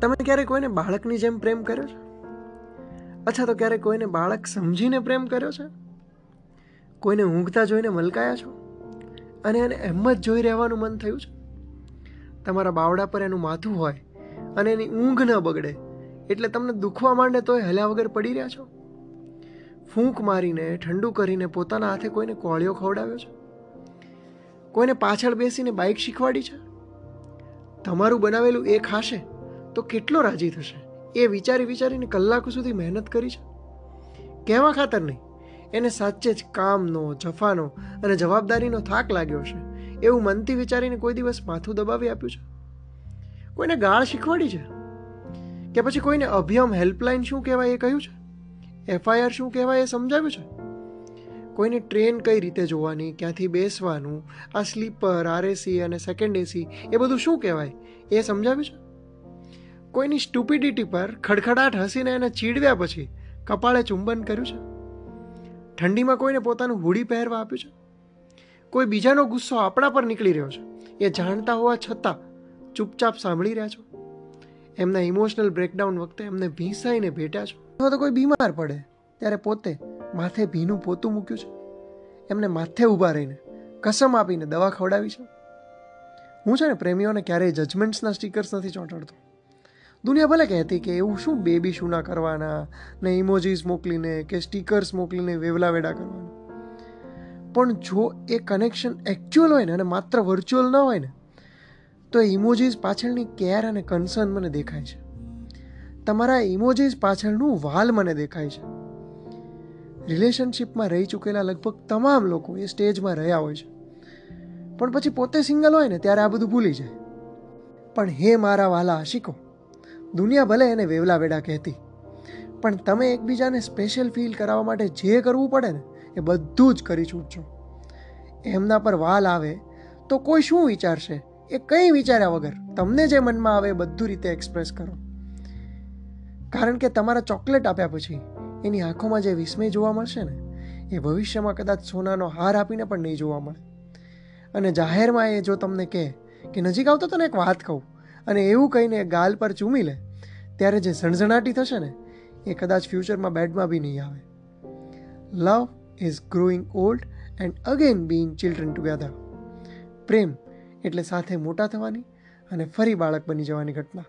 તમે ક્યારે કોઈને બાળકની જેમ પ્રેમ કર્યો છે? અચ્છા તો ક્યારે કોઈને બાળક સમજીને પ્રેમ કર્યો છે? કોઈને ઊંઘતા જોઈને મલકાયા છો? અને એને એમ જ જોઈ રહેવાનું મન થયું છે? તમારા બાવડા પર એનું માથું હોય અને એની ઊંઘ ન બગડે, એટલે તમને દુખવા માંડે તોય હલ્યા વગર પડી રહ્યા છો? ફૂંક મારીને, ઠંડુ કરીને પોતાના હાથે કોઈને કોળિયો ખવડાવ્યો છે? કોઈને પાછળ બેસીને બાઇક શીખવાડી છે? તમારું બનાવેલું એ ખાશે તો કેટલો રાજી થશે? એ વિચારી વિચારીને કલાકો સુધી મહેનત કરી છે? કહેવા ખાતર નહીં, એને સાચે જ કામનો, જફાનો અને જવાબદારીનો થાક લાગ્યો છે એવું મનથી વિચારીને કોઈ દિવસ માથું દબાવી આપ્યું છે? કોઈને ગાળ શીખવાડી છે? કે પછી કોઈને અભિયમ હેલ્પલાઇન શું કહેવાય એ કહ્યું છે? એફઆઈઆર શું કહેવાય એ સમજાવ્યું છે? કોઈને ટ્રેન કઈ રીતે જોવાની, ક્યાંથી બેસવાનું, આ સ્લીપર, આરએસી અને સેકન્ડ એસી એ બધું શું કહેવાય એ સમજાવ્યું છે? કોઈની સ્ટુપિડિટી પર ખડખડાટ હસીને એને ચીડવ્યા પછી કપાળે ચુંબન કર્યું છે? ઠંડીમાં કોઈને પોતાનું હુડી પહેરવા આપ્યું છે? કોઈ બીજાનો ગુસ્સો આપણા પર નીકળી રહ્યો છે? એ જાણતા હોવા છતાં ચૂપચાપ સાંભળી રહ્યા છો? એમના ઇમોશનલ બ્રેકડાઉન વખતે એમને ભીંસાઈને ભેટ્યા છો? અથવા તો કોઈ બીમાર પડે, ત્યારે પોતે માથે ભીનું પોતું મૂક્યું છે? એમને માથે ઊભા રહીને કસમ આપીને દવા ખવડાવી છે? હું છે ને પ્રેમીઓને ક્યારેય જજમેન્ટ્સના સ્ટીકર્સ નથી ચોંટાડતો. દુનિયા ભલે કહેતી કે એવું શું બેબી શું ના કરવાના, ને ઇમોજીસ મોકલીને કે સ્ટીકર્સ મોકલીને વેવલા વેડા કરવાના. પણ જો એ કનેક્શન એકચ્યુઅલ હોય ને અને માત્ર વર્ચ્યુઅલ ન હોય ને, તો એ ઇમોજીસ પાછળની કેર અને કન્સર્ન મને દેખાય છે. તમારા ઇમોજીસ પાછળનું વાલ મને દેખાય છે. રિલેશનશિપમાં રહી ચૂકેલા લગભગ તમામ લોકો એ સ્ટેજમાં રહ્યા હોય છે. પણ પછી પોતે સિંગલ હોય ને, ત્યારે આ બધું ભૂલી જાય. પણ હે મારા વાલા આશિકો દુનિયા ભલે એને વેવલા વેડા કહેતી, પણ તમે એકબીજાને સ્પેશિયલ ફીલ કરાવવા માટે જે કરવું પડે ને, એ બધું જ કરી છૂટજો એમના પર વાલ આવે તો કોઈ શું વિચારશે? એ કંઈ વિચાર્યા વગર તમને જે મનમાં આવે એ બધું રીતે એક્સપ્રેસ કરો. કારણ કે તમારા ચોકલેટ આપ્યા પછી એની આંખોમાં જે વિસ્મય જોવા મળશે ને, એ ભવિષ્યમાં કદાચ સોનાનો હાર આપીને પણ નહીં જોવા મળે. અને જાહેરમાં એ જો તમને કહે કે, નજીક આવતો તને એક વાત કહું, અને એવું કહીને ગાલ પર ચૂમી લે ત્યારે જે ઝણઝણાટી થશે ને, એ કદાચ ફ્યુચરમાં બેડમાં બી નહીં આવે. Love is growing old and again being children together પ્રેમ એટલે સાથે મોટા થવાની અને ફરી બાળક બની જવાની ઘટના.